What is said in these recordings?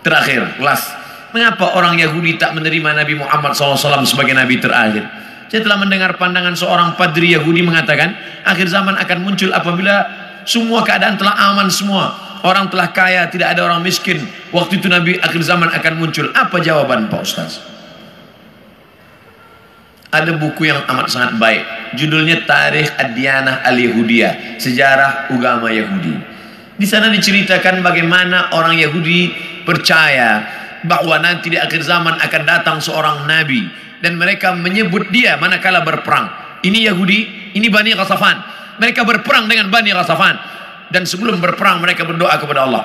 terakhir last. Mengapa orang Yahudi tak menerima Nabi Muhammad SAW sebagai Nabi terakhir? Saya telah mendengar pandangan seorang padri Yahudi mengatakan akhir zaman akan muncul apabila semua keadaan telah aman semua. Orang telah kaya tidak ada orang miskin. Waktu itu Nabi akhir zaman akan muncul. Apa jawaban Pak Ustaz? Ada buku yang amat sangat baik. Judulnya Tarikh Ad-Diyanah Al-Yahudiyah sejarah agama Yahudi. Di sana diceritakan bagaimana orang Yahudi percaya bahwa nanti di akhir zaman akan datang seorang nabi dan mereka menyebut dia manakala berperang ini Yahudi ini Bani Ghasafan mereka berperang dengan Bani Ghasafan dan sebelum berperang mereka berdoa kepada Allah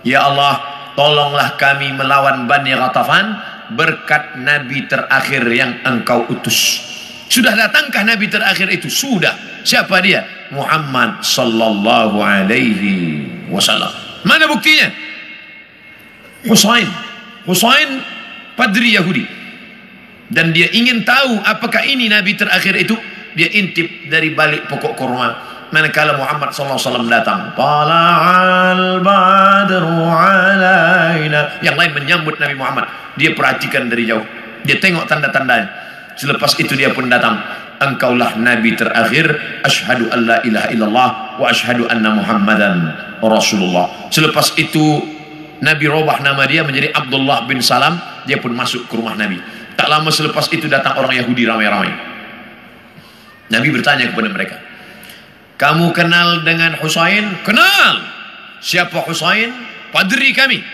Ya Allah tolonglah kami melawan Bani Ghatafan berkat Nabi terakhir yang engkau utus. Sudah datangkah Nabi terakhir itu? Sudah. Siapa dia? Muhammad sallallahu alaihi wasallam. Mana buktinya? Husain. Husain padri Yahudi. Dan dia ingin tahu apakah ini Nabi terakhir itu. Dia intip dari balik pokok kurma. Manakala Muhammad SAW datang. Tala'al badru alaina. Yang lain menyambut Nabi Muhammad. Dia perhatikan dari jauh. Dia tengok tanda-tandanya. Selepas itu dia pun datang. Engkaulah Nabi terakhir. Ashadu an la ilaha illallah. Wa ashadu anna Muhammadan Rasulullah. Selepas itu Nabi robah nama dia menjadi Abdullah bin Salam. Dia pun masuk ke rumah Nabi. Tak lama selepas itu datang orang Yahudi ramai-ramai. Nabi bertanya kepada mereka. Kamu kenal dengan Husain? Kenal. Siapa Husain? Padri kami.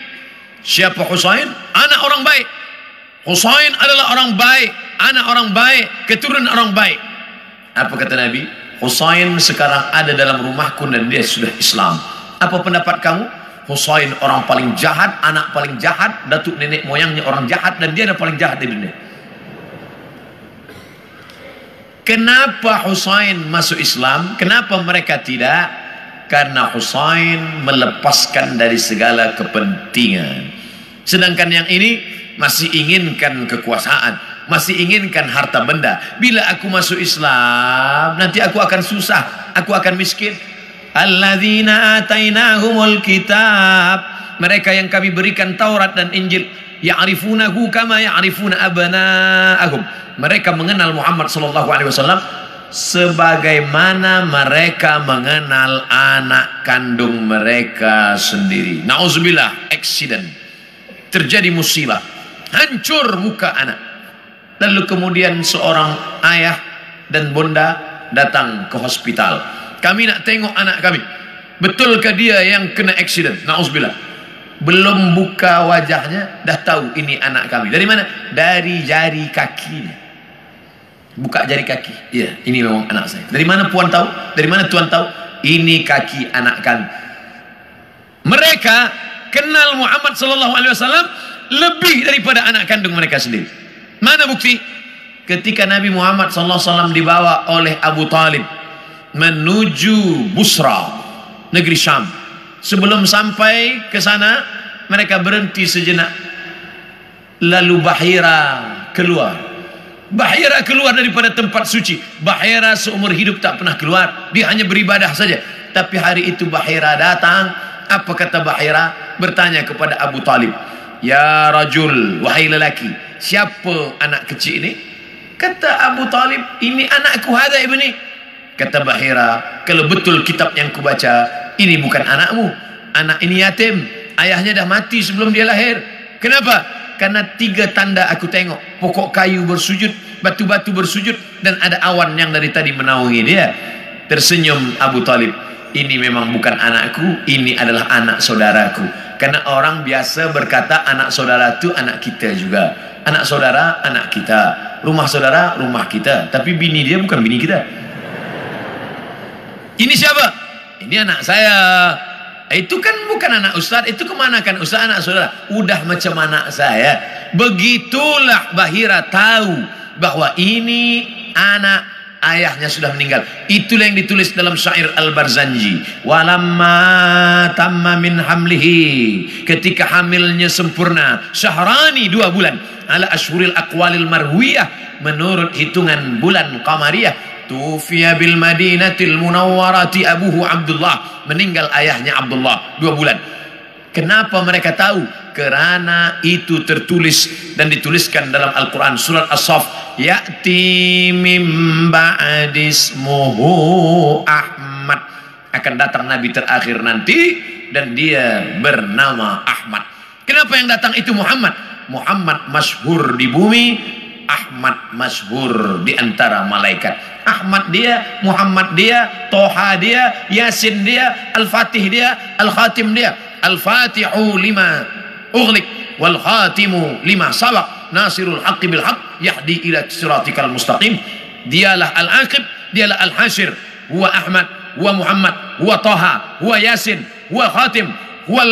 Siapa Husain? Anak orang baik. Husain adalah orang baik, anak orang baik, keturunan orang baik. Apa kata Nabi? Husain sekarang ada dalam rumahku dan dia sudah Islam. Apa pendapat kamu? Husain orang paling jahat, anak paling jahat, datuk nenek moyangnya orang jahat dan dia ada paling jahat di dunia. Kenapa Husain masuk Islam? Kenapa mereka tidak? Karena Husain melepaskan dari segala kepentingan. Sedangkan yang ini masih inginkan kekuasaan, masih inginkan harta benda. Bila aku masuk Islam, nanti aku akan susah, aku akan miskin. Alladzina atainahumul kitab. Mereka yang kami berikan Taurat dan Injil, ya'rifunahu kama ya'rifuna abana'ahum. Mereka mengenal Muhammad sallallahu alaihi wasallam sebagaimana mereka mengenal anak kandung mereka sendiri. Nauzubillah, accident. Terjadi musibah, hancur muka anak. Lalu kemudian seorang ayah dan bunda datang ke hospital. Kami nak tengok anak kami. Betulkah dia yang kena accident? Nauzubillah. Belum buka wajahnya dah tahu ini anak kami. Dari mana? Dari jari kakinya. Buka jari kaki. Iya, ini memang anak saya. Dari mana puan tahu? Dari mana tuan tahu? Ini kaki anak kami. Mereka kenal Muhammad sallallahu alaihi wasallam lebih daripada anak kandung mereka sendiri. Mana bukti? Ketika Nabi Muhammad sallallahu alaihi wasallam dibawa oleh Abu Talib menuju Busra, negeri Syam. Sebelum sampai ke sana, mereka berhenti sejenak. Lalu Bahira keluar. Bahira keluar daripada tempat suci. Bahira seumur hidup tak pernah keluar. Dia hanya beribadah saja. Tapi hari itu Bahira datang. Apa kata Bahira? Bertanya kepada Abu Talib. Ya rajul, wahai lelaki. Siapa anak kecil ini? Kata Abu Talib, ini anakku hada ibni. Kata Bahira, kalau betul kitab yang kubaca, ini bukan anakmu. Anak ini yatim. Ayahnya dah mati sebelum dia lahir. Kenapa? Karena tiga tanda aku tengok. Pokok kayu bersujud, batu-batu bersujud, dan ada awan yang dari tadi menaungi dia. Tersenyum Abu Talib. Ini memang bukan anakku, ini adalah anak saudaraku. Karena orang biasa berkata anak saudara itu anak kita juga. Anak saudara, anak kita. Rumah saudara, rumah kita. Tapi bini dia bukan bini kita. Ini siapa? Ini anak saya. Itu kan bukan anak ustaz, itu ke mana kan ustaz anak saudara? Udah macam anak saya. Begitulah Bahira tahu bahwa ini anak ayahnya sudah meninggal. Itulah yang ditulis dalam syair Al-Barzanji. Walamma tamma min hamlihi. Ketika hamilnya sempurna. Syahrani dua bulan. Ala ashuril aqwalil marwiyah. Menurut hitungan bulan qamariyah. Tufiya bil madinatil munawwarati abuhu Abdullah. Meninggal ayahnya Abdullah. Dua bulan. Kenapa mereka tahu? Kerana itu tertulis dan dituliskan dalam Al-Quran surat As-Saf. Ya'ti mim Ahmad. Akan datang Nabi terakhir nanti dan dia bernama Ahmad. Kenapa yang datang itu Muhammad? Muhammad masyhur di bumi, Ahmad masyhur di antara malaikat. Ahmad dia, Muhammad dia, Toha dia, Yasin dia, Al-Fatih dia, Al-Khatim dia. Al-Fatihu lima ughliq wal khatimu lima sabaq. Nasirul haqqi bil haqq yahdi ila siratikal mustaqim. Dialah al-aqib dialah al-hasyir huwa Ahmad huwa Muhammad huwa Taha huwa Yasin huwa Khatim huwa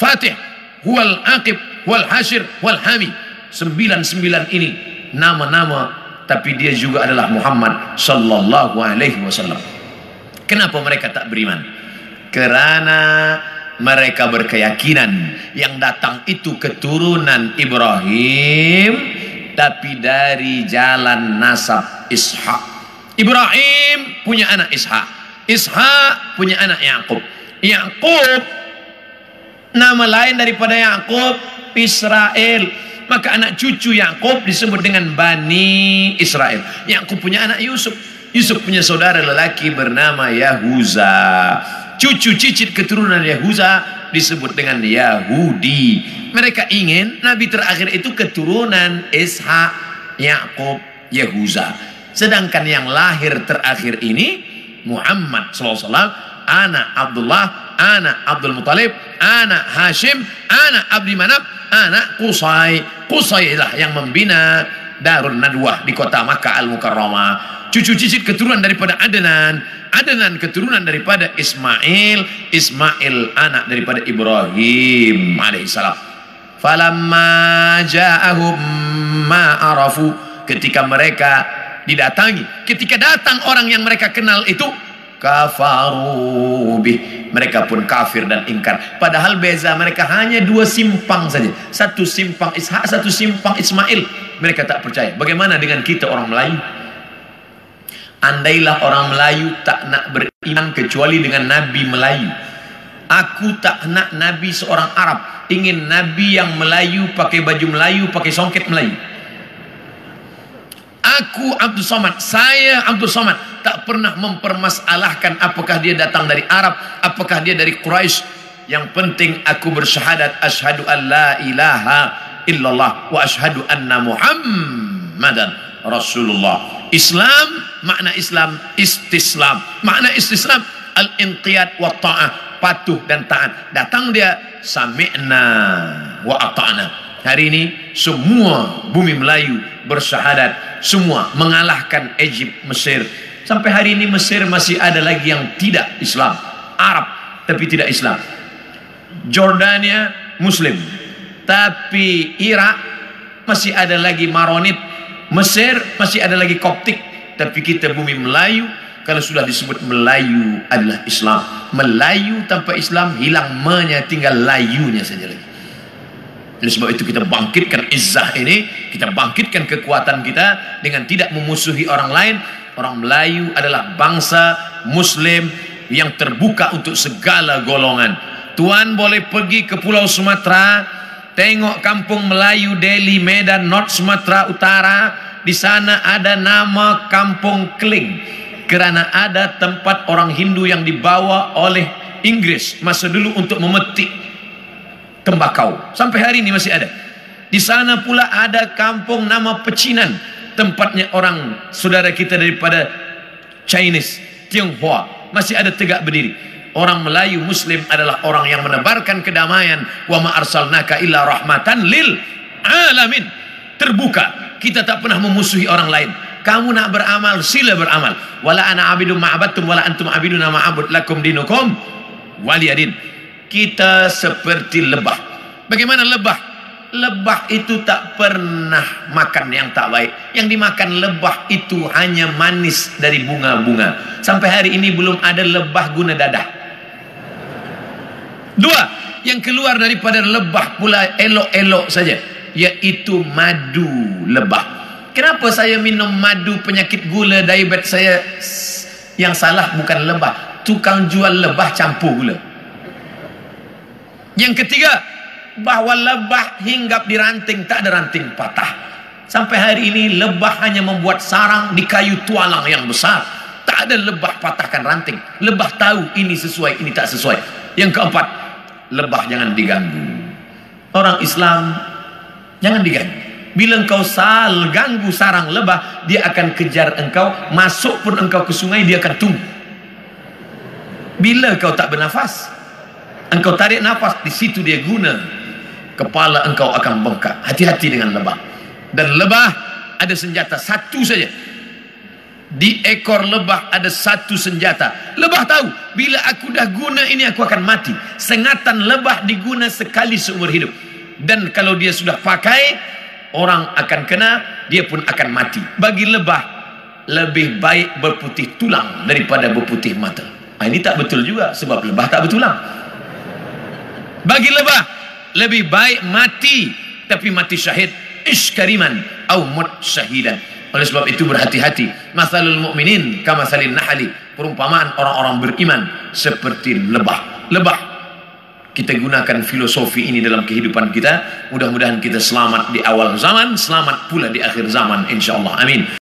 Fatih huwa al-aqib wal hasyir wal hami. Sembilan-sembilan ini nama-nama tapi dia juga adalah Muhammad sallallahu alaihi wasallam. Kenapa mereka tak beriman? Kerana mereka berkeyakinan yang datang itu keturunan Ibrahim tapi dari jalan nasab Ishak. Ibrahim punya anak Ishak Ishak punya anak Yakub Yakub nama lain daripada Yakub Israel maka anak cucu Yakub disebut dengan Bani Israel Yakub punya anak Yusuf Yusuf punya saudara lelaki bernama Yahuza cucu cicit keturunan Yahuza disebut dengan Yahudi. Mereka ingin Nabi terakhir itu keturunan Ishak, Yakub, Yahuza. Sedangkan yang lahir terakhir ini Muhammad SAW, anak Abdullah, anak Abdul Muttalib, anak Hashim, anak Abdi Manab, anak Qusay. Qusay lah yang membina Darun Nadwah di kota Makkah Al-Mukarramah. Cucu cicit keturunan daripada Adnan, Adnan keturunan daripada Ismail, Ismail anak daripada Ibrahim alaihissalam. Falamma ja'ahum ma arafu ketika mereka didatangi, ketika datang orang yang mereka kenal itu kafaru bih mereka pun kafir dan ingkar padahal beza mereka hanya dua simpang saja satu simpang Ishak satu simpang Ismail mereka tak percaya bagaimana dengan kita orang Melayu Andailah orang Melayu tak nak beriman kecuali dengan Nabi Melayu. Aku tak nak Nabi seorang Arab. Ingin Nabi yang Melayu pakai baju Melayu, pakai songket Melayu. Aku Abdul Somad, saya Abdul Somad tak pernah mempermasalahkan apakah dia datang dari Arab, apakah dia dari Quraisy. Yang penting aku bersyahadat asyhadu an la ilaha illallah wa asyhadu anna Muhammadan Rasulullah. Islam makna Islam istislam makna istislam al-inqiyad wa ta'ah patuh dan taat datang dia sami'na wa ata'na hari ini semua bumi Melayu bersyahadat. Semua mengalahkan Egypt Mesir. Sampai hari ini Mesir masih ada lagi yang tidak Islam. Arab tapi tidak Islam. Jordania Muslim. Tapi Irak masih ada lagi Maronit. Mesir masih ada lagi Koptik. Tapi kita bumi Melayu kalau sudah disebut Melayu adalah Islam. Melayu tanpa Islam hilang menya tinggal layunya saja lagi oleh sebab itu kita bangkitkan izzah ini kita bangkitkan kekuatan kita dengan tidak memusuhi orang lain. Orang Melayu adalah bangsa muslim yang terbuka untuk segala golongan. Tuan boleh pergi ke pulau Sumatera tengok kampung Melayu Delhi Medan North Sumatera Utara. Di sana ada nama Kampung Kling kerana ada tempat orang Hindu yang dibawa oleh Inggris masa dulu untuk memetik tembakau. Sampai hari ini masih ada. Di sana pula ada kampung nama Pecinan. Tempatnya orang saudara kita daripada Chinese Tionghoa. Masih ada tegak berdiri. Orang Melayu Muslim adalah orang yang menebarkan kedamaian. Wa ma arsalnaka illa rahmatan lil alamin. Terbuka. Kita tak pernah memusuhi orang lain. Kamu nak beramal sila beramal. Wala ana abidu ma'abattum wala antum abiduna ma'abud lakum dinukum waliyadin kita seperti lebah. Bagaimana lebah? Lebah itu tak pernah makan yang tak baik. Yang dimakan lebah itu hanya manis dari bunga-bunga. Sampai hari ini belum ada lebah guna dadah. Dua yang keluar daripada lebah pula elok-elok saja yaitu madu lebah. Kenapa saya minum madu penyakit gula diabetes saya yang salah bukan lebah, tukang jual lebah campur gula. Yang ketiga, bahwa lebah hinggap di ranting, tak ada ranting patah. Sampai hari ini lebah hanya membuat sarang di kayu tualang yang besar. Tak ada lebah patahkan ranting. Lebah tahu ini sesuai, ini tak sesuai. Yang keempat, lebah jangan diganggu. Orang Islam jangan diganggu. Bila engkau sal ganggu sarang lebah, dia akan kejar engkau. Masuk pun engkau ke sungai, dia akan tunggu. Bila kau tak bernafas, engkau tarik nafas, di situ dia guna. Kepala engkau akan bengkak. Hati-hati dengan lebah. Dan lebah ada senjata satu saja. Di ekor lebah ada satu senjata. Lebah tahu, bila aku dah guna ini aku akan mati. Sengatan lebah diguna sekali seumur hidup. Dan kalau dia sudah pakai, orang akan kena, dia pun akan mati. Bagi lebah, lebih baik berputih tulang daripada berputih mata. Nah, ini tak betul juga sebab lebah tak bertulang. Bagi lebah, lebih baik mati tapi mati syahid. Iskariman au mut syahidan oleh sebab itu berhati-hati. Masalul mu'minin kama salin nahali perumpamaan orang-orang beriman seperti lebah. Lebah. Kita gunakan filosofi ini dalam kehidupan kita. Mudah-mudahan kita selamat di awal zaman selamat pula di akhir zaman insyaallah amin